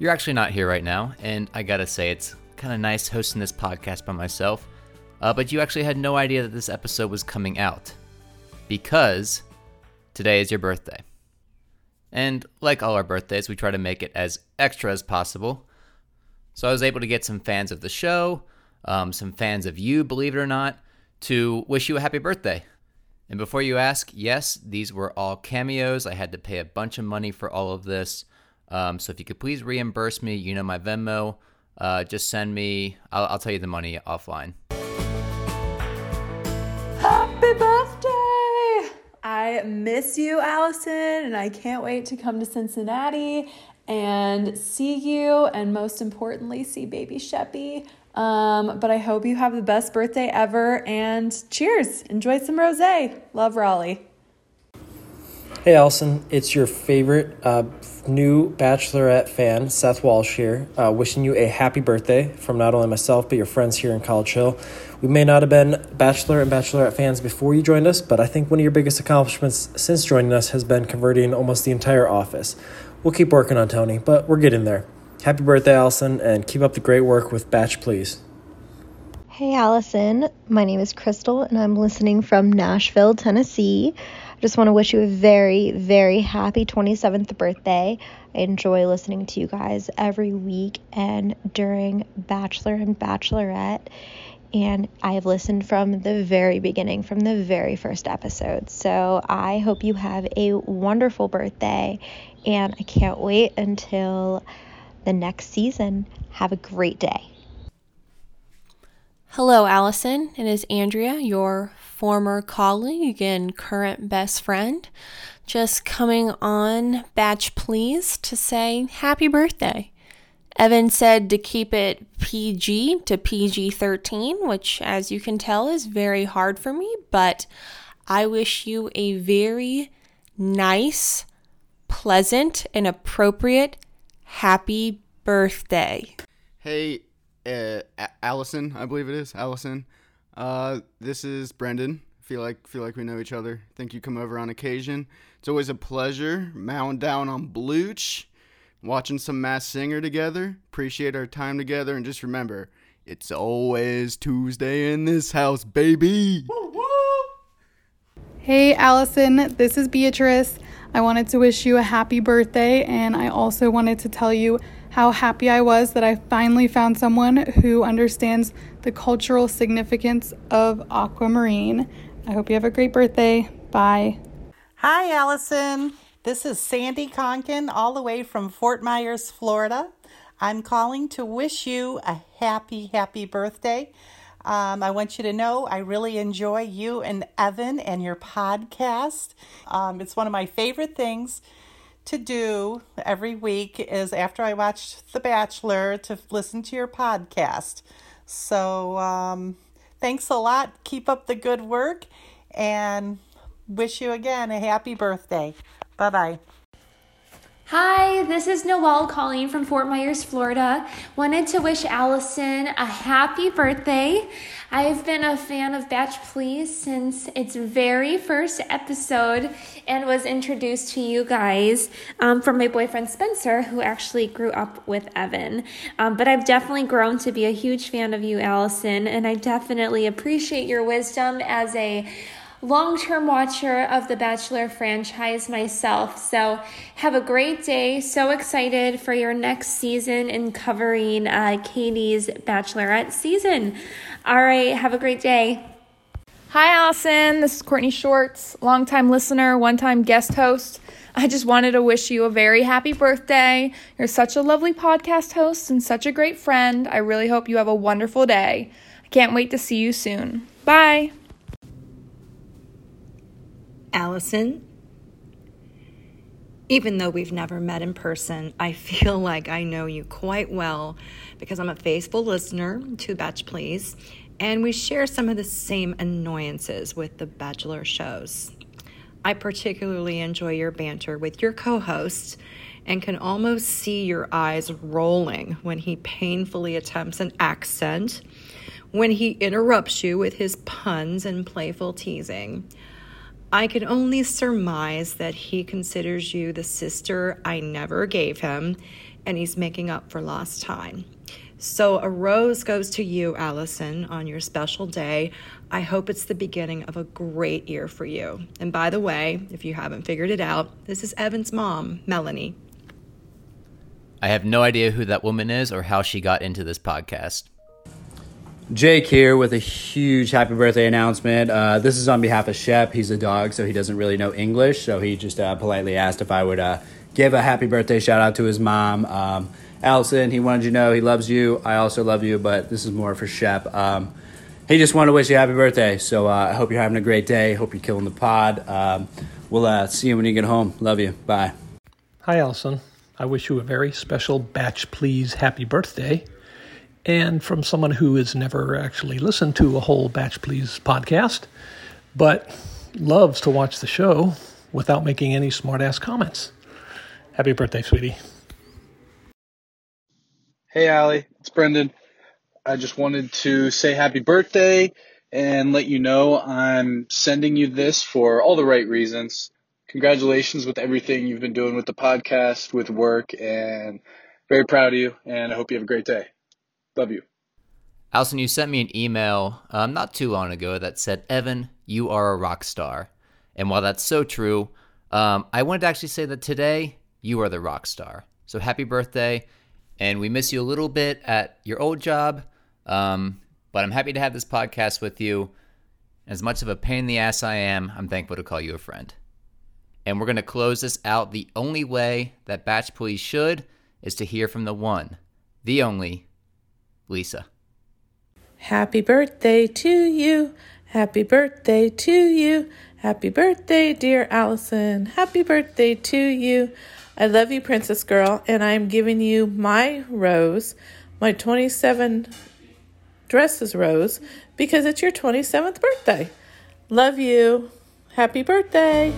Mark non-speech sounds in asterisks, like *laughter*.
You're actually not here right now, and I gotta say, it's kind of nice hosting this podcast by myself. Uh, but you actually had no idea that this episode was coming out because today is your birthday. And like all our birthdays, we try to make it as extra as possible. So I was able to get some fans of the show, um, some fans of you, believe it or not, to wish you a happy birthday. And before you ask, yes, these were all cameos. I had to pay a bunch of money for all of this. Um, so if you could please reimburse me, you know my Venmo. Uh, just send me. I'll, I'll tell you the money offline. Happy birthday! I miss you, Allison, and I can't wait to come to Cincinnati and see you, and most importantly, see baby Sheppy. Um, but I hope you have the best birthday ever, and cheers! Enjoy some rose. Love Raleigh. Hey, Allison, it's your favorite uh, new Bachelorette fan, Seth Walsh here, uh, wishing you a happy birthday from not only myself, but your friends here in College Hill. We may not have been Bachelor and Bachelorette fans before you joined us, but I think one of your biggest accomplishments since joining us has been converting almost the entire office. We'll keep working on Tony, but we're getting there. Happy birthday, Allison, and keep up the great work with Batch Please. Hey, Allison. My name is Crystal, and I'm listening from Nashville, Tennessee. I just want to wish you a very, very happy 27th birthday. I enjoy listening to you guys every week and during Bachelor and Bachelorette. And I have listened from the very beginning, from the very first episode. So I hope you have a wonderful birthday. And I can't wait until the next season. Have a great day. Hello, Allison. It is Andrea, your former colleague and current best friend, just coming on Batch Please to say happy birthday. Evan said to keep it PG to PG 13, which, as you can tell, is very hard for me, but I wish you a very nice, pleasant, and appropriate happy birthday. Hey, uh, Allison, I believe it is Allison. Uh, this is Brendan. Feel like feel like we know each other. Think you come over on occasion. It's always a pleasure mowing down on Blooch, watching some Masked Singer together. Appreciate our time together, and just remember, it's always Tuesday in this house, baby. Hey, Allison. This is Beatrice. I wanted to wish you a happy birthday, and I also wanted to tell you how happy I was that I finally found someone who understands the cultural significance of aquamarine. I hope you have a great birthday. Bye. Hi, Allison. This is Sandy Conkin, all the way from Fort Myers, Florida. I'm calling to wish you a happy, happy birthday. Um, I want you to know I really enjoy you and Evan and your podcast. Um, it's one of my favorite things to do every week is after I watch The Bachelor to listen to your podcast. So um, thanks a lot. Keep up the good work and wish you again a happy birthday. Bye bye. Hi, this is Noelle calling from Fort Myers, Florida. Wanted to wish Allison a happy birthday. I've been a fan of Batch Please since its very first episode and was introduced to you guys um, from my boyfriend Spencer, who actually grew up with Evan. Um, but I've definitely grown to be a huge fan of you, Allison, and I definitely appreciate your wisdom as a long term watcher of the Bachelor franchise myself. So, have a great day. So excited for your next season and covering uh, Katie's Bachelorette season. All right, have a great day. Hi, Allison. This is Courtney Shorts, longtime listener, one time guest host. I just wanted to wish you a very happy birthday. You're such a lovely podcast host and such a great friend. I really hope you have a wonderful day. I can't wait to see you soon. Bye. Allison, even though we've never met in person, I feel *laughs* like I know you quite well because I'm a faithful listener to Batch Please, and we share some of the same annoyances with the Bachelor shows. I particularly enjoy your banter with your co host and can almost see your eyes rolling when he painfully attempts an accent, when he interrupts you with his puns and playful teasing. I can only surmise that he considers you the sister I never gave him and he's making up for lost time. So, a rose goes to you, Allison, on your special day. I hope it's the beginning of a great year for you. And by the way, if you haven't figured it out, this is Evan's mom, Melanie. I have no idea who that woman is or how she got into this podcast. Jake here with a huge happy birthday announcement. Uh, this is on behalf of Shep. He's a dog, so he doesn't really know English. So he just uh, politely asked if I would uh, give a happy birthday shout out to his mom. Um, Allison, he wanted you to know he loves you. I also love you, but this is more for Shep. Um, he just wanted to wish you a happy birthday. So uh, I hope you're having a great day. Hope you're killing the pod. Um, we'll uh, see you when you get home. Love you. Bye. Hi, Allison. I wish you a very special batch please happy birthday. And from someone who has never actually listened to a whole batch please podcast, but loves to watch the show without making any smart ass comments. Happy birthday, sweetie. Hey, Allie, it's Brendan. I just wanted to say happy birthday and let you know I'm sending you this for all the right reasons. Congratulations with everything you've been doing with the podcast, with work, and very proud of you. And I hope you have a great day. You. Allison, you sent me an email um, not too long ago that said, Evan, you are a rock star. And while that's so true, um, I wanted to actually say that today you are the rock star. So happy birthday. And we miss you a little bit at your old job. Um, but I'm happy to have this podcast with you. As much of a pain in the ass I am, I'm thankful to call you a friend. And we're going to close this out the only way that Batch Please should is to hear from the one, the only, Lisa. Happy birthday to you. Happy birthday to you. Happy birthday, dear Allison. Happy birthday to you. I love you, Princess Girl, and I'm giving you my rose, my 27 dresses rose, because it's your 27th birthday. Love you. Happy birthday.